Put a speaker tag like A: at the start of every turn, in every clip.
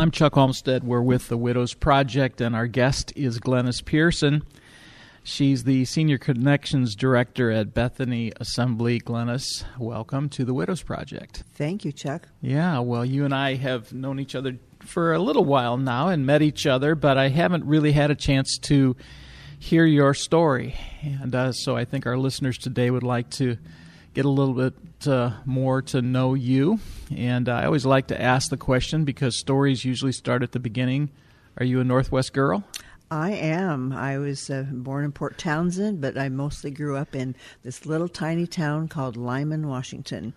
A: I'm Chuck Olmstead. We're with the Widows Project, and our guest is Glenice Pearson. She's the Senior Connections Director at Bethany Assembly. Glenice, welcome to the Widows Project.
B: Thank you, Chuck.
A: Yeah, well, you and I have known each other for a little while now and met each other, but I haven't really had a chance to hear your story. And uh, so I think our listeners today would like to get a little bit uh, more to know you. And I always like to ask the question because stories usually start at the beginning. Are you a Northwest girl?
B: I am. I was uh, born in Port Townsend, but I mostly grew up in this little tiny town called Lyman, Washington,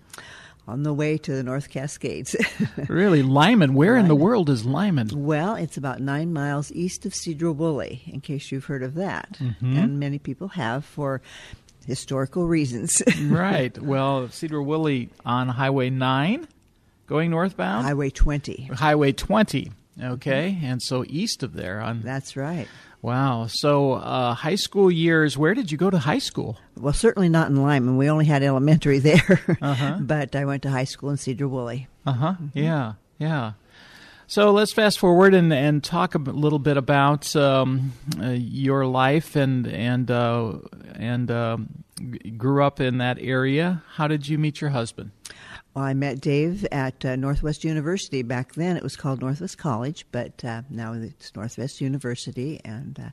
B: on the way to the North Cascades.
A: really? Lyman? Where Lyman. in the world is Lyman?
B: Well, it's about nine miles east of Sedro-Woolley, in case you've heard of that. Mm-hmm. And many people have for historical reasons.
A: right. Well, Sedro-Woolley on Highway 9 going northbound?
B: Highway 20.
A: Highway 20. Okay. Mm-hmm. And so east of there on
B: That's right.
A: Wow. So, uh, high school years, where did you go to high school?
B: Well, certainly not in Lyman. We only had elementary there. Uh-huh. but I went to high school in Sedro-Woolley.
A: Uh huh. Mm-hmm. Yeah. Yeah. So let's fast forward and, and talk a little bit about um, uh, your life and and uh, and um, grew up in that area. How did you meet your husband?
B: Well, I met Dave at uh, Northwest University. Back then, it was called Northwest College, but uh, now it's Northwest University, and uh,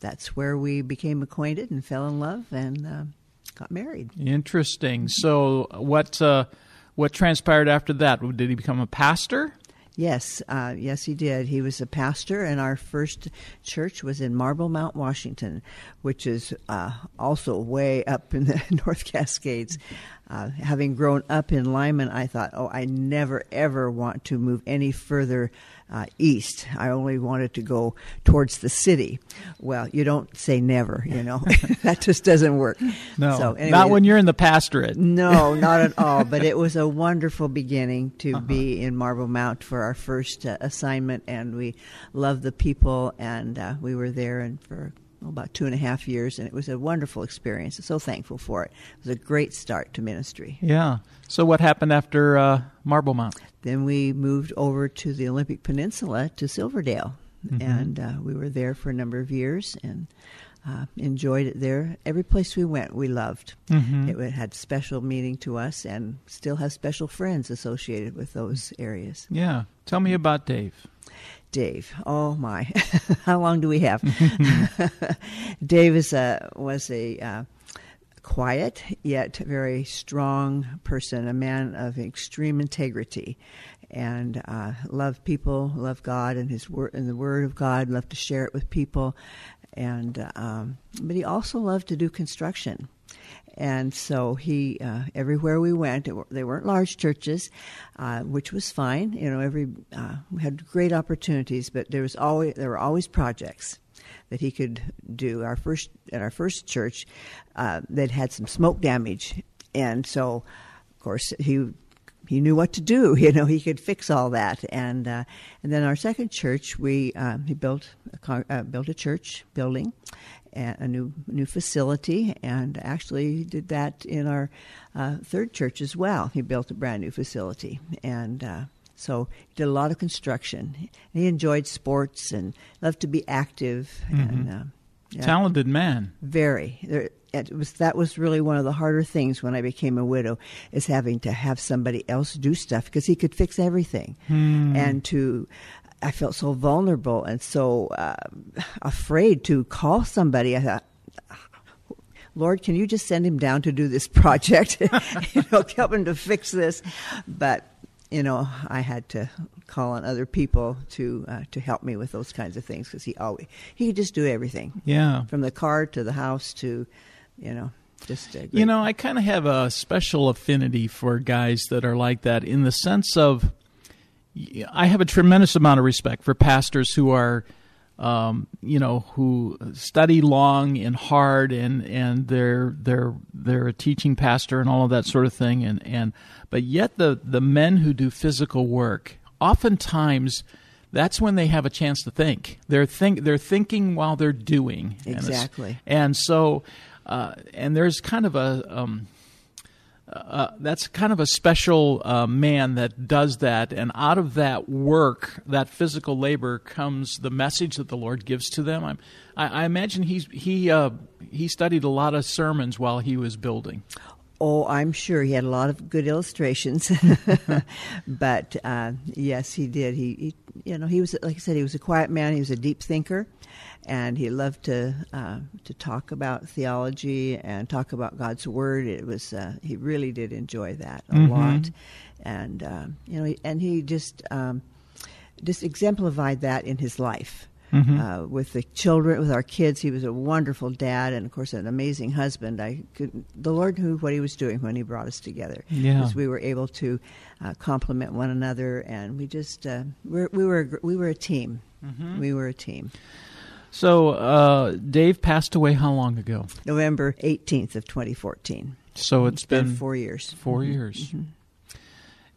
B: that's where we became acquainted and fell in love and uh, got married.
A: Interesting. So, what what transpired after that? Did he become a pastor?
B: Yes, uh, yes, he did. He was a pastor, and our first church was in Marblemount, Washington, which is uh, also way up in the North Cascades. Uh, having grown up in Lyman, I thought, oh, I never ever want to move any further uh, east. I only wanted to go towards the city. Well, you don't say never, you know. that just doesn't work.
A: No, so, anyway, not when you're in the pastorate.
B: no, not at all. But it was a wonderful beginning to uh-huh. be in Marblemount for our first uh, assignment, and we loved the people, and uh, we were there and for about two and a half years, and it was a wonderful experience. I'm so thankful for it. It was a great start to ministry.
A: Yeah. So, what happened after uh, Marblemount?
B: Then we moved over to the Olympic Peninsula to Silverdale, mm-hmm. and uh, we were there for a number of years and uh, enjoyed it there. Every place we went, we loved. Mm-hmm. It had special meaning to us, and still have special friends associated with those areas.
A: Yeah. Tell me about Dave.
B: Dave. Oh my, how long do we have? Dave is a, was a uh, quiet yet very strong person, a man of extreme integrity, and uh, loved people, loved God and His word and the Word of God. Loved to share it with people, and um, but he also loved to do construction. And so he, uh, everywhere we went, they weren't large churches, uh, which was fine. You know, every uh, we had great opportunities, but there was always there were always projects that he could do. Our first at our first church, uh, that had some smoke damage, and so of course he he knew what to do. You know, he could fix all that. And uh, and then our second church, we um, he built a, uh, built a church building, a new new facility, and actually did that in our uh, third church as well. He built a brand new facility, and uh, so he did a lot of construction. He enjoyed sports and loved to be active. Mm-hmm. And, uh,
A: yeah, Talented man.
B: Very. There, it was that was really one of the harder things when I became a widow is having to have somebody else do stuff because he could fix everything, hmm. and to I felt so vulnerable and so uh, afraid to call somebody. I thought, Lord, can you just send him down to do this project? you know, help him to fix this. But you know, I had to call on other people to uh, to help me with those kinds of things because he always he could just do everything.
A: Yeah,
B: from the car to the house to, you know, just
A: you know, I kind of have a special affinity for guys that are like that in the sense of I have a tremendous amount of respect for pastors who are, um, you know, who study long and hard, and and they're they're they're a teaching pastor and all of that sort of thing, and and but yet the the men who do physical work, oftentimes. That's when they have a chance to think. They're think they're thinking while they're doing.
B: Exactly.
A: And, and so, uh, and there's kind of a um, uh, that's kind of a special uh, man that does that, and out of that work, that physical labor, comes the message that the Lord gives to them. I'm, I, I imagine he's, he uh, he studied a lot of sermons while he was building.
B: Oh, I'm sure he had a lot of good illustrations, but uh, yes, he did. He, he, you know, he was like I said, he was a quiet man. He was a deep thinker, and he loved to uh, to talk about theology and talk about God's word. It was uh, he really did enjoy that a
A: Mhm.
B: lot, and uh, you know, and he just um, just exemplified that in his life.
A: Mhm.
B: Uh, with the children, with our kids, he was a wonderful dad, and of course, an amazing husband. I could, the Lord knew what He was doing when He brought us together,
A: Yeah.
B: because we were able to uh, complement one another, and we just uh, we're, we were a we were a team.
A: Mm-hmm.
B: We were a team.
A: So uh, Dave passed away how long ago?
B: November eighteenth of twenty fourteen.
A: So it's been,
B: four years.
A: four years.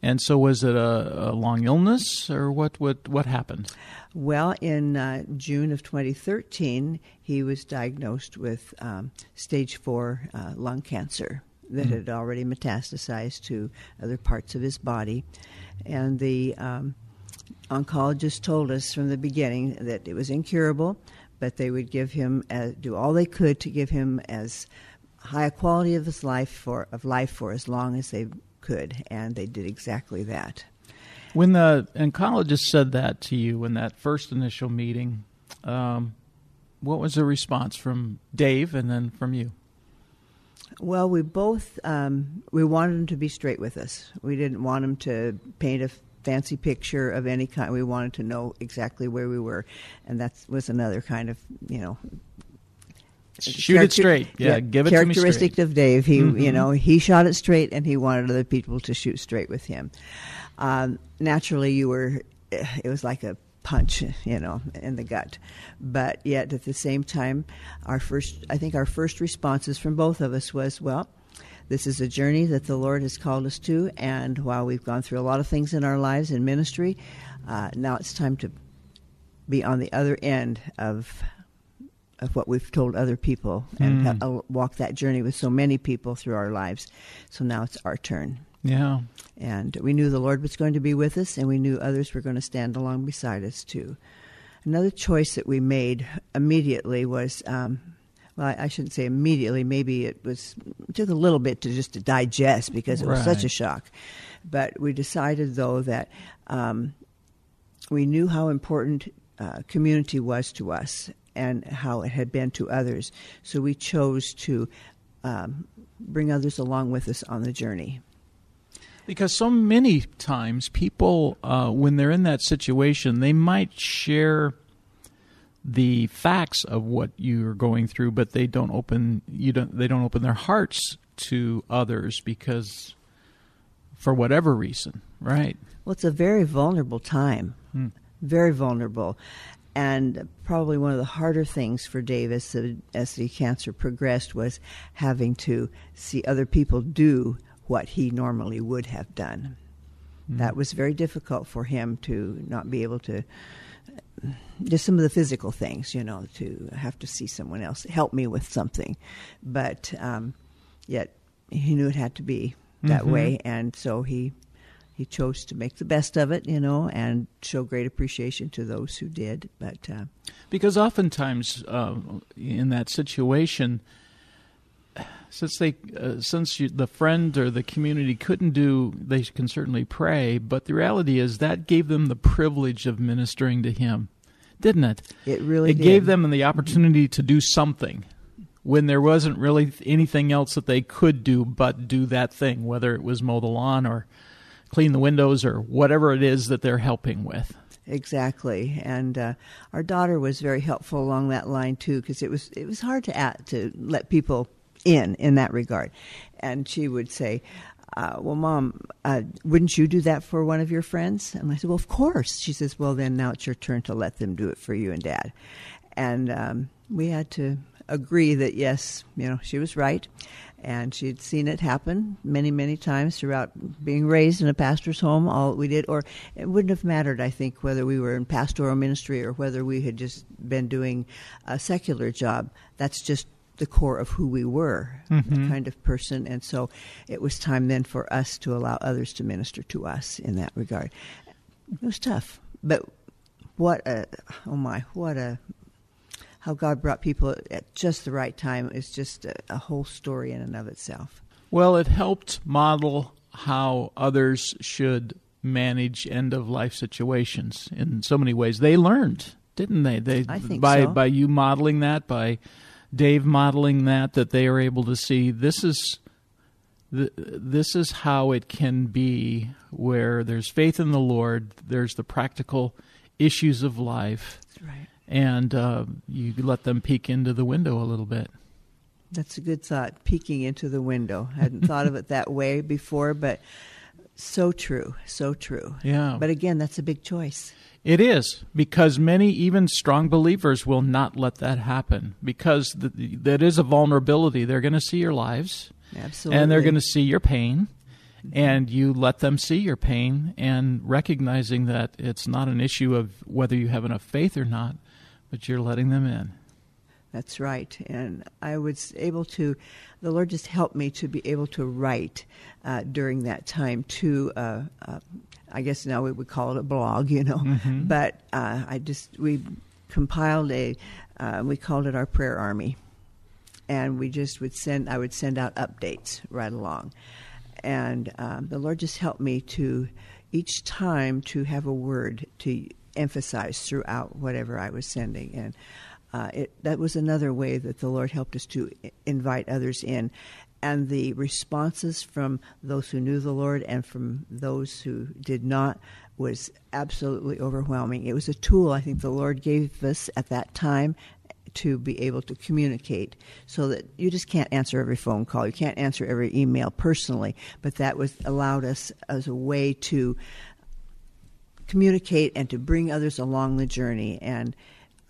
A: And so was it a, a long illness, or what? What what happened?
B: Well, in uh, June of 2013, he was diagnosed with um, stage four uh, lung cancer that had already metastasized to other parts of his body. And the um, oncologist told us from the beginning that it was incurable, but they would give him, uh, do all they could to give him as high a quality of his life for of life for as long as they could, and they did exactly that.
A: When the oncologist said that to you in that first initial meeting, um, what was the response from Dave and then from you?
B: Well, we both um, we wanted him to be straight with us. We didn't want him to paint a fancy picture of any kind. We wanted to know exactly where we were, and that was another kind of you know
A: Shoot it straight. Yeah, give it to me
B: characteristic of Dave. He
A: Mhm.
B: you know he shot it straight, and he wanted other people to shoot straight with him. Um, naturally, you were it was like a punch, you know, in the gut. But yet, at the same time, our first I think our first responses from both of us was, well. This is a journey that the Lord has called us to, and while we've gone through a lot of things in our lives in ministry, uh, now it's time to be on the other end of of what we've told other people and
A: Mm.
B: walk that journey with so many people through our lives. So now it's our turn.
A: Yeah.
B: And we knew the Lord was going to be with us, and we knew others were going to stand along beside us too. Another choice that we made immediately was. Um, well, I I shouldn't say immediately. Maybe it was it took a little bit to just to digest because it was such a shock. But we decided though that um, we knew how important uh, community was to us and how it had been to others. So we chose to um, bring others along with us on the journey.
A: Because so many times people, uh, when they're in that situation, they might share the facts of what you're going through, but they don't open you don't they don't open their hearts to others because for whatever reason, right?
B: Well, it's a very vulnerable time,
A: Hmm.
B: very vulnerable, and probably one of the harder things for Davis as the, cancer progressed was having to see other people do what he normally would have done. That was very difficult for him to not be able to. Just some of the physical things, you know, to have to see someone else help me with something, but um, yet he knew it had to be that
A: Mhm.
B: way, and so he he chose to make the best of it, you know, and show great appreciation to those who did. But uh,
A: Because oftentimes uh, in that situation, since they uh, since you, the friend or the community couldn't do, they can certainly pray. But the reality is that gave them the privilege of ministering to Him, didn't it?
B: it really
A: it
B: did.
A: gave them the opportunity to do something when there wasn't really anything else that they could do but do that thing, whether it was mow the lawn or clean the windows or whatever it is that they're helping with.
B: exactly. And uh, our daughter was very helpful along that line too, because it was it was hard to to let people in in that regard. And she would say, uh, well, mom, uh, wouldn't you do that for one of your friends? And I said, well, of course. She says, well, then now it's your turn to let them do it for you and dad. And um, we had to agree that yes, you know, she was right. And she'd seen it happen many, many times throughout being raised in a pastor's home. All we did, or it wouldn't have mattered, I think, whether we were in pastoral ministry or whether we had just been doing a secular job. That's just the core of who we were,
A: Mm-hmm.
B: the kind of person. And so it was time then for us to allow others to minister to us in that regard. It was tough, but what a, oh my, what a, how God brought people at just the right time is just a, a whole story in and of itself.
A: Well, it helped model how others should manage end of life situations in so many ways. They learned, didn't they? They
B: I think
A: by
B: so.
A: by you modeling that, by Dave modeling that, that they are able to see this is th- this is how it can be where there's faith in the Lord, there's the practical issues of life,
B: That's right.
A: And uh, you let them peek into the window a little bit.
B: That's a good thought, peeking into the window. I hadn't thought of it that way before, but so true, so true.
A: Yeah.
B: But again, that's a big choice.
A: It is because many, even strong believers, will not let that happen because th- that is a vulnerability. They're going to see your lives,
B: Absolutely.
A: and they're going to see your pain, and you let them see your pain, and recognizing that it's not an issue of whether you have enough faith or not, but you're letting them in.
B: That's right. And I was able to, the Lord just helped me to be able to write uh, during that time to, uh, uh, I guess now we would call it a blog, you know. But uh, I just, we compiled a, uh, we called it our prayer army. And we just would send, I would send out updates right along. And um, the Lord just helped me to, each time, to have a word to emphasize throughout whatever I was sending. And uh, it, that was another way that the Lord helped us to invite others in. And the responses from those who knew the Lord and from those who did not was absolutely overwhelming. It was a tool I think the Lord gave us at that time to be able to communicate so that you just can't answer every phone call you can't answer every email personally but that was allowed us as a way to communicate and to bring others along the journey and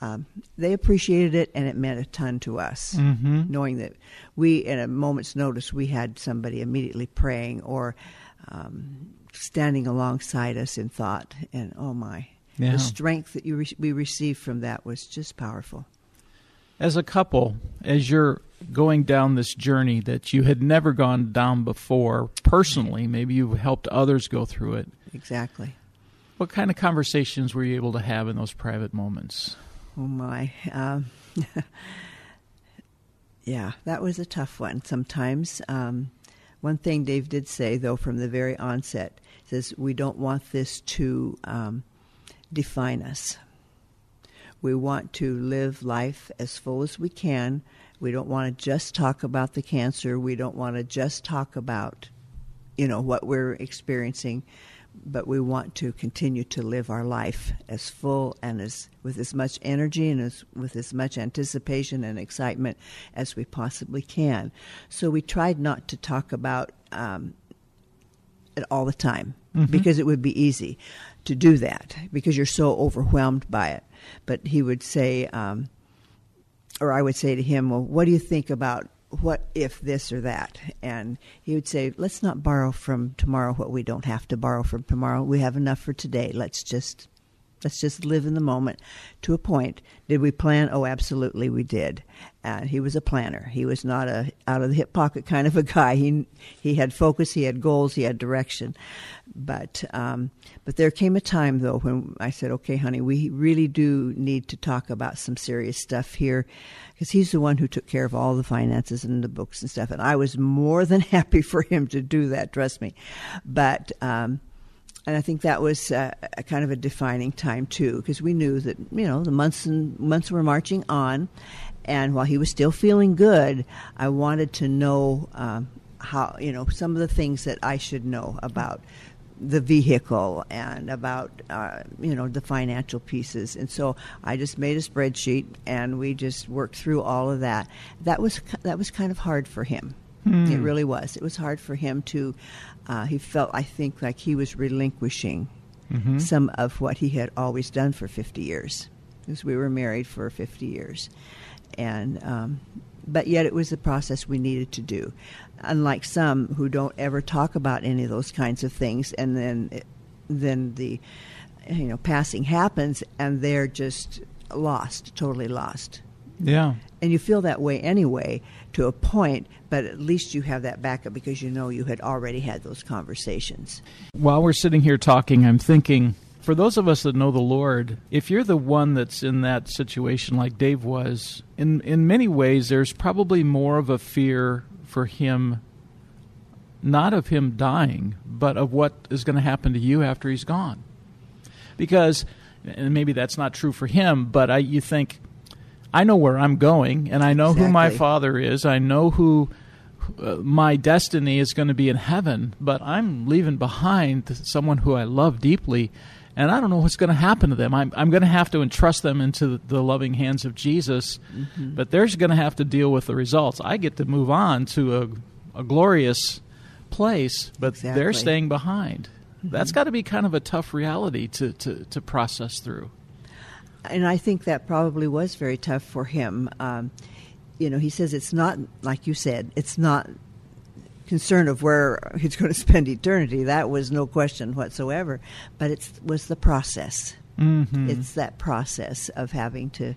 B: um, they appreciated it and it meant a ton to us
A: Mm-hmm.
B: knowing that we at a moment's notice we had somebody immediately praying or um, standing alongside us in thought and oh my
A: Yeah.
B: the strength that you re- we received from that was just powerful
A: As a couple, as you're going down this journey that you had never gone down before personally, maybe you've helped others go through it.
B: exactly
A: What kind of conversations were you able to have in those private moments?
B: Oh my. Um, yeah, that was a tough one sometimes. Um, one thing Dave did say, though, from the very onset, says we don't want this to um, define us. We want to live life as full as we can. We don't want to just talk about the cancer. We don't want to just talk about, you know, what we're experiencing but we want to continue to live our life as full and as with as much energy and as with as much anticipation and excitement as we possibly can. So we tried not to talk about um, it all the time because it would be easy to do that because you're so overwhelmed by it. But he would say, um, or I would say to him, "Well, what do you think about what if this or that?" And he would say, "Let's not borrow from tomorrow what we don't have to borrow from tomorrow. We have enough for today. Let's just let's just live in the moment to a point. Did we plan? Oh, absolutely, we did. And he was a planner. He was not a out of the hip pocket kind of a guy. He he had focus, he had goals, he had direction. But um, but there came a time though when I said, "Okay, honey, we really do need to talk about some serious stuff here." Because he's the one who took care of all the finances and the books and stuff, and I was more than happy for him to do that. Trust me, but um, and I think that was uh, a kind of a defining time too, because we knew that you know the months and months were marching on, and while he was still feeling good, I wanted to know um, how you know some of the things that I should know about the vehicle and about uh, you know the financial pieces, and so I just made a spreadsheet and we just worked through all of that. That was that was kind of hard for him It really was. It was hard for him to. Uh, he felt, I think, like he was relinquishing some of what he had always done for 50 years, because we were married for 50 years, and um, but yet it was a process we needed to do. Unlike some who don't ever talk about any of those kinds of things, and then it, then the you know passing happens, and they're just lost, totally lost.
A: Yeah.
B: And you feel that way anyway to a point, but at least you have that backup because you know you had already had those conversations.
A: While we're sitting here talking, I'm thinking for those of us that know the Lord, if you're the one that's in that situation like Dave was, in in many ways there's probably more of a fear for him not of him dying, but of what is going to happen to you after he's gone. Because and maybe that's not true for him, but I you think I know where I'm going and I know who my father is. I know who uh, my destiny is going to be in heaven, but I'm leaving behind someone who I love deeply, and I don't know what's going to happen to them. I'm, I'm going to have to entrust them into the loving hands of Jesus,
B: Mm-hmm.
A: but they're going to have to deal with the results. I get to move on to a, a glorious place, but they're staying behind.
B: Mm-hmm.
A: That's got to be kind of a tough reality to, to, to process through.
B: And I think that probably was very tough for him. Um, you know, he says it's not, like you said, it's not concern of where he's going to spend eternity. That was no question whatsoever. But it was the process.
A: Mm-hmm.
B: It's that process of having to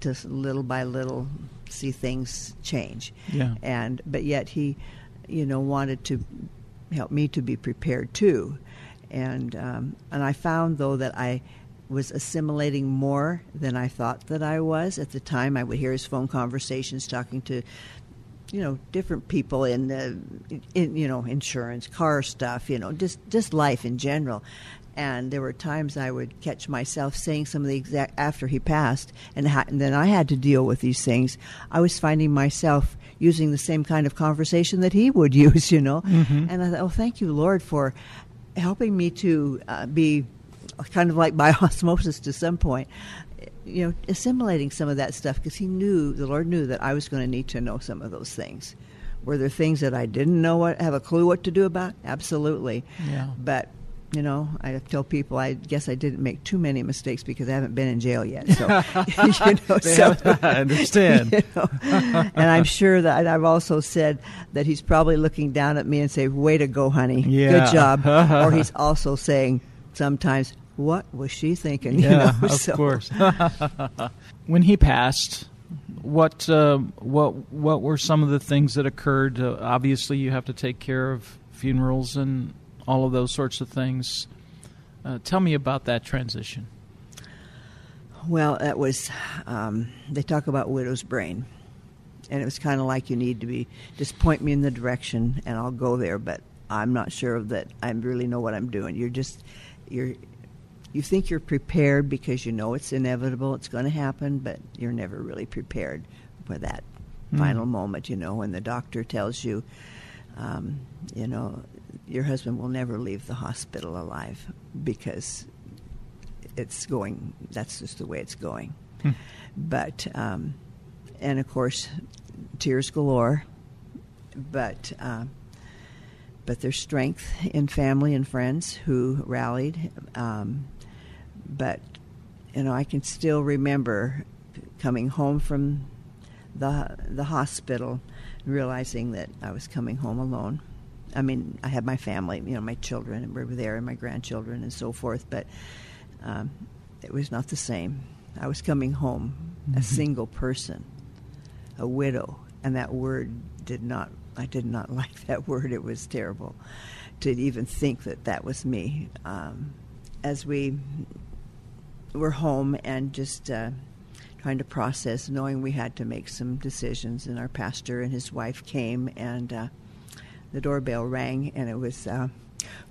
B: just little by little see things change.
A: Yeah.
B: And but yet he, you know, wanted to help me to be prepared too. And um, and I found though that I was assimilating more than I thought that I was. At the time. I would hear his phone conversations talking to you know different people in, the, in you know insurance car stuff you know just just life in general. And there were times I would catch myself saying some of the exact after he passed and, ha- and then I had to deal with these things. I was finding myself using the same kind of conversation that he would use you know? And I thought oh thank you Lord for helping me to uh, be kind of like by osmosis to some point you know, assimilating some of that stuff because he knew the Lord knew that I was going to need to know some of those things. Were there things that I didn't know what have a clue what to do about? Absolutely.
A: Yeah.
B: But you know, I tell people I guess I didn't make too many mistakes because I haven't been in jail yet. So you know, so
A: I understand.
B: you know. and I'm sure that I've also said that he's probably looking down at me and say, "Way to go, honey!
A: Yeah.
B: Good job." or he's also saying sometimes, "What was she thinking?" You
A: yeah,
B: know?
A: of
B: So-
A: course. when he passed, what uh, what what were some of the things that occurred? Uh, obviously, you have to take care of funerals and all of those sorts of things. Uh, tell me about that transition.
B: Well, that was, um, they talk about widow's brain. And it was kind of like you need to be, just point me in the direction and I'll go there. But I'm not sure that I really know what I'm doing. You're just, you're, you think you're prepared because you know it's inevitable, it's going to happen, but you're never really prepared for that final moment, you know, when the doctor tells you, um, you know, your husband will never leave the hospital alive because it's going. That's just the way it's going. But um, and of course, tears galore. But um, but there's strength in family and friends who rallied. Um, but you know, I can still remember coming home from the the hospital, realizing that I was coming home alone. I mean, I had my family, you know, my children were there, and my grandchildren, and so forth. But um, it was not the same. I was coming home a single person, a widow, and that word did not. I did not like that word. It was terrible to even think that that was me. Um, as we were home and just uh, trying to process, knowing we had to make some decisions, and our pastor and his wife came, and uh, the doorbell rang, and it was uh,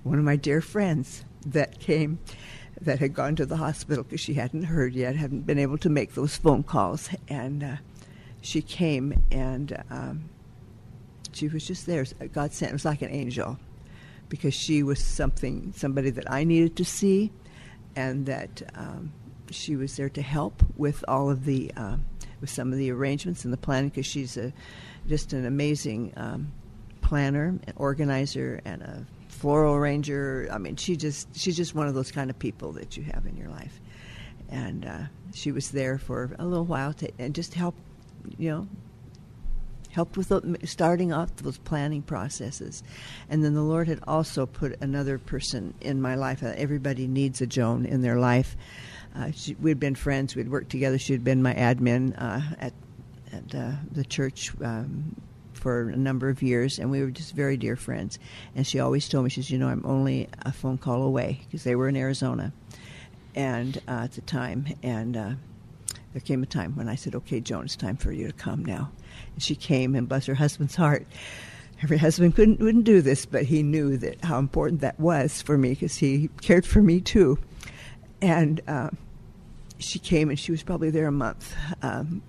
B: one of my dear friends that came that had gone to the hospital because she hadn't heard yet, hadn't been able to make those phone calls, and uh, she came and um, she was just there. God sent it was like an angel because she was something somebody that I needed to see, and that um, she was there to help with all of the um, with some of the arrangements and the planning because she's a just an amazing um, planner, an organizer, and a floral arranger. I mean, she just she's just one of those kind of people that you have in your life. And uh, she was there for a little while to and just help, you know, helped with the, starting off those planning processes. And then the Lord had also put another person in my life. Uh, everybody needs a Joan in their life. Uh, she, we'd been friends. We'd worked together. She had been my admin uh, at at uh, the church um, for a number of years, and we were just very dear friends. And she always told me, she says, "You know, I'm only a phone call away," because they were in Arizona, and uh, at the time, and uh, there came a time when I said, "Okay, Joan, it's time for you to come now." And she came, and bless her husband's heart. Every husband couldn't wouldn't do this, but he knew that how important that was for me because he cared for me too. And uh, she came, and she was probably there a month um,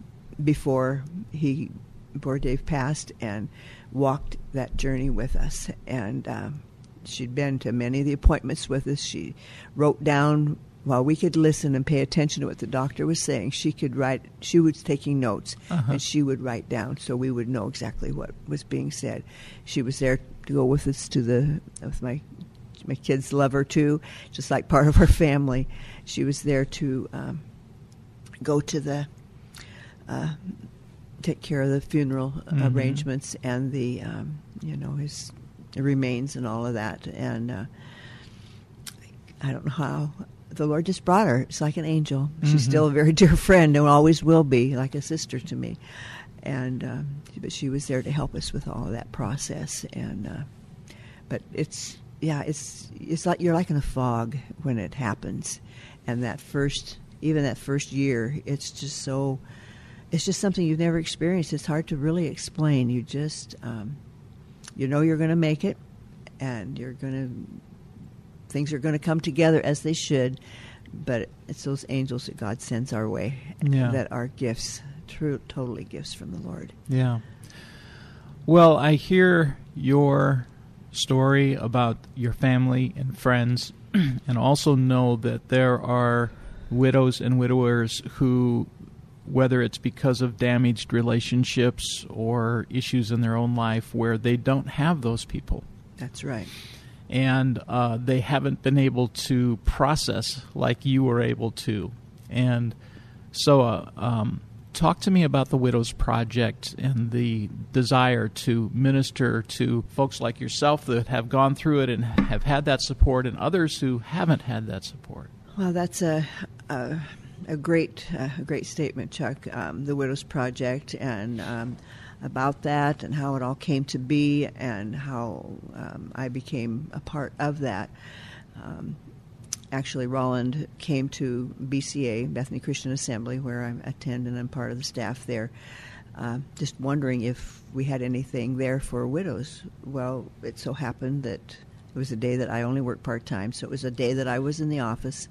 B: before he, before Dave passed, and walked that journey with us. And um, she'd been to many of the appointments with us. She wrote down while we could listen and pay attention to what the doctor was saying, she could write. She was taking notes, uh-huh. and she would write down so we would know exactly what was being said. She was there to go with us to the with my my kids love her too, just like part of her family. She was there to um, go to the uh, take care of the funeral mm-hmm. arrangements and the um, you know his remains and all of that and. Uh, I don't know how the Lord just brought her. It's like an angel. She's mm-hmm. still a very dear friend and always will be, like a sister to me. And um, but she was there to help us with all of that process. And uh, but it's yeah, it's it's like you're like in a fog when it happens, and that first even that first year, it's just so. It's just something you've never experienced. It's hard to really explain. You just, um, you know, you're going to make it, and you're going to things are going to come together as they should. But it's those angels that God sends our way yeah. that are gifts, true, totally gifts from the Lord.
A: Yeah. Well, I hear your story about your family and friends, and also know that there are widows and widowers who, whether it's because of damaged relationships or issues in their own life, where they don't have those people.
B: That's right
A: and uh, they haven't been able to process like you were able to. And so, uh, um, talk to me about the Widows Project and the desire to minister to folks like yourself that have gone through it and have had that support, and others who haven't had that support.
B: Well, that's a. a, a great, a great statement, Chuck. Um, the Widows Project, and um, about that and how it all came to be and how um, I became a part of that. Um, actually, Roland came to BCA, Bethany Christian Assembly, where I attend and I'm part of the staff there, uh, just wondering if we had anything there for widows. Well, it so happened that it was a day that I only worked part time, so it was a day that I was in the office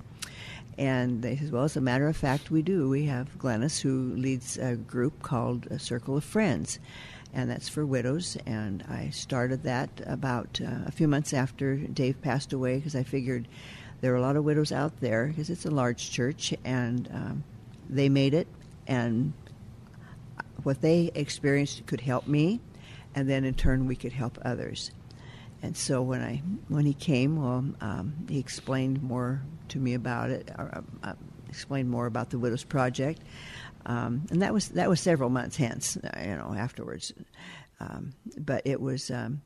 B: and they said, well, as a matter of fact, we do. We have Glenice, who leads a group called a Circle of Friends, and that's for widows. And I started that about uh, a few months after Dave passed away because I figured there are a lot of widows out there because it's a large church, and um, they made it, and what they experienced could help me, and then in turn we could help others. And so when I when he came, well, um, he explained more to me about it, or, uh, uh, explained more about the Widows Project, um, and that was that was several months hence, uh, you know, afterwards. Um, but it was, um,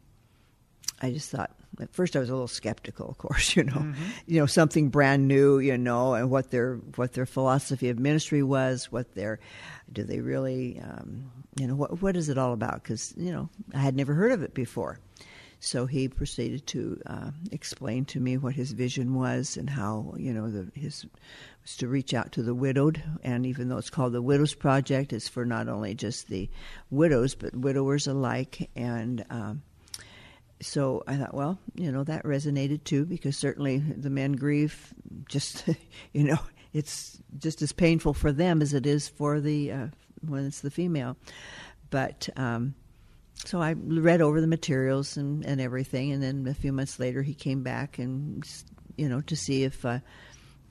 B: I just thought at first I was a little skeptical, of course, you know, mm-hmm. you know something brand new, you know, and what their what their philosophy of ministry was, what their do they really, um, you know, what what is it all about? Because you know I had never heard of it before. So he proceeded to uh, explain to me what his vision was and how you know the, his was to reach out to the widowed. And even though it's called the Widows Project, it's for not only just the widows but widowers alike. And um, so I thought, well, you know, that resonated too because certainly the men grieve. Just you know, it's just as painful for them as it is for the uh, when it's the female. But um, so I read over the materials and, and everything, and then a few months later he came back and you know to see if uh,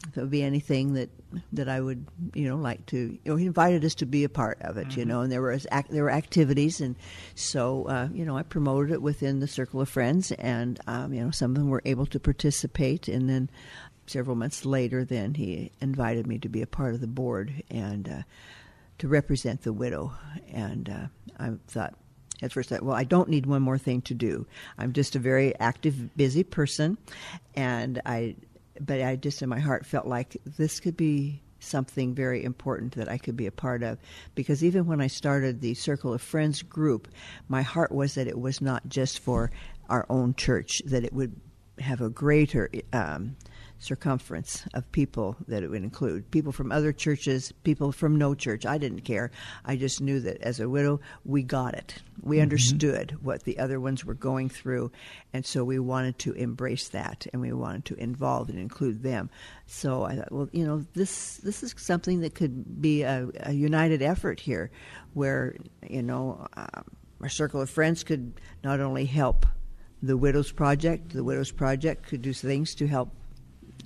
B: if it would be anything that that I would you know like to you know he invited us to be a part of it you know and there was ac- there were activities and so uh, you know I promoted it within the circle of friends and um, you know some of them were able to participate and then several months later then he invited me to be a part of the board and uh, to represent the widow and uh, I thought at first I, well i don't need one more thing to do. I'm just a very active busy person and i but i just in my heart felt like this could be something very important that i could be a part of. Because even when i started the circle of friends group my heart was that it was not just for our own church that it would have a greater um, circumference of people that it would include people from other churches, people from no church. I didn't care. I just knew that as a widow, we got it. We understood what the other ones were going through, and so we wanted to embrace that and we wanted to involve and include them. So I thought, well, you know, this this is something that could be a, a united effort here, where you know. Um, our circle of friends could not only help the Widows Project, the Widows Project could do things to help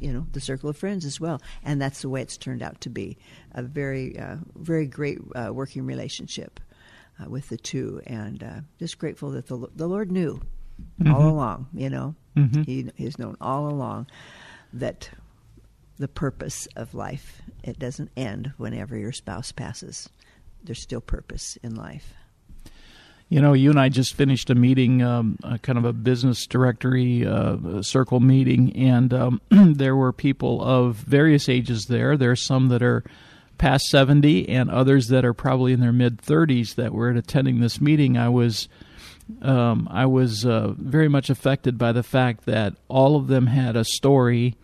B: you know the circle of friends as well. And that's the way it's turned out to be. A very uh, very great uh, working relationship uh, with the two. And uh, just grateful that the, the lord knew all along you know. He he's known all along that the purpose of life it doesn't end whenever your spouse passes. There's still purpose in life
A: You know, you and I just finished a meeting, um, a kind of a business directory uh, circle meeting, and um, there were people of various ages there. There are some that are past 70 and others that are probably in their mid 30s that were attending this meeting. I was um, I was uh, very much affected by the fact that all of them had a story,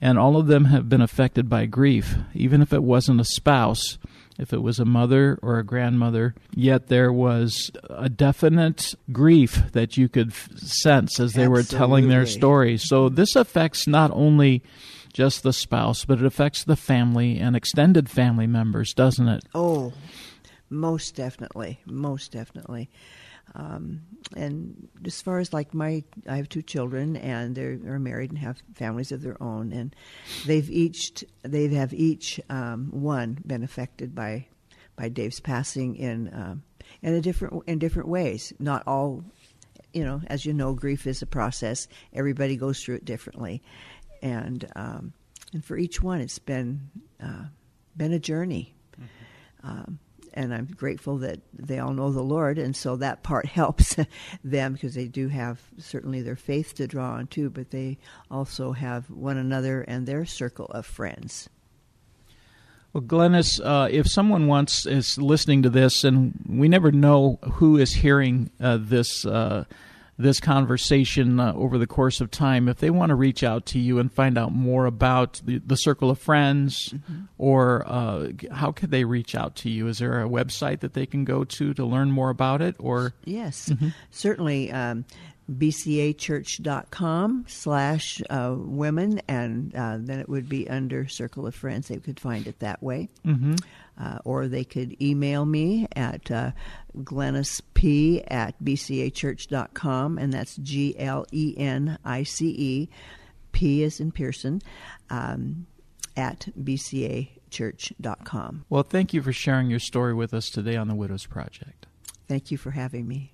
A: and all of them have been affected by grief, even if it wasn't a spouse, if it was a mother or a grandmother. Yet there was a definite grief that you could f- sense as they were telling their
B: Absolutely.
A: story. So this affects not only just the spouse, but it affects the family and extended family members, doesn't it?
B: Oh, most definitely, most definitely. Um, and as far as like my, I have two children, and they're, they're married and have families of their own, and they've each they have each um, one been affected by by Dave's passing in um, in a different in different ways. Not all, you know, as you know, grief is a process. Everybody goes through it differently, and um, and for each one, it's been uh, been a journey. Um, and I'm grateful that they all know the Lord, and so that part helps them because they do have certainly their faith to draw on too, but they also have one another and their circle of friends.
A: Well, Glenice, uh, if someone wants is listening to this, and we never know who is hearing uh, this uh, this conversation uh, over the course of time, if they want to reach out to you and find out more about the, the Circle of Friends, or uh, how could they reach out to you? Is there a website that they can go to to learn more about it, or
B: Yes, certainly. Um, bcachurch.com slash uh, women, and uh, then it would be under Circle of Friends. They could find it that way. Mm-hmm. Uh, or they could email me at uh, glenicep at bcachurch.com, and that's G L E N I C E, P is in Pearson, um, at bcachurch.com.
A: well, thank you for sharing your story with us today on the Widows Project.
B: Thank you for having me.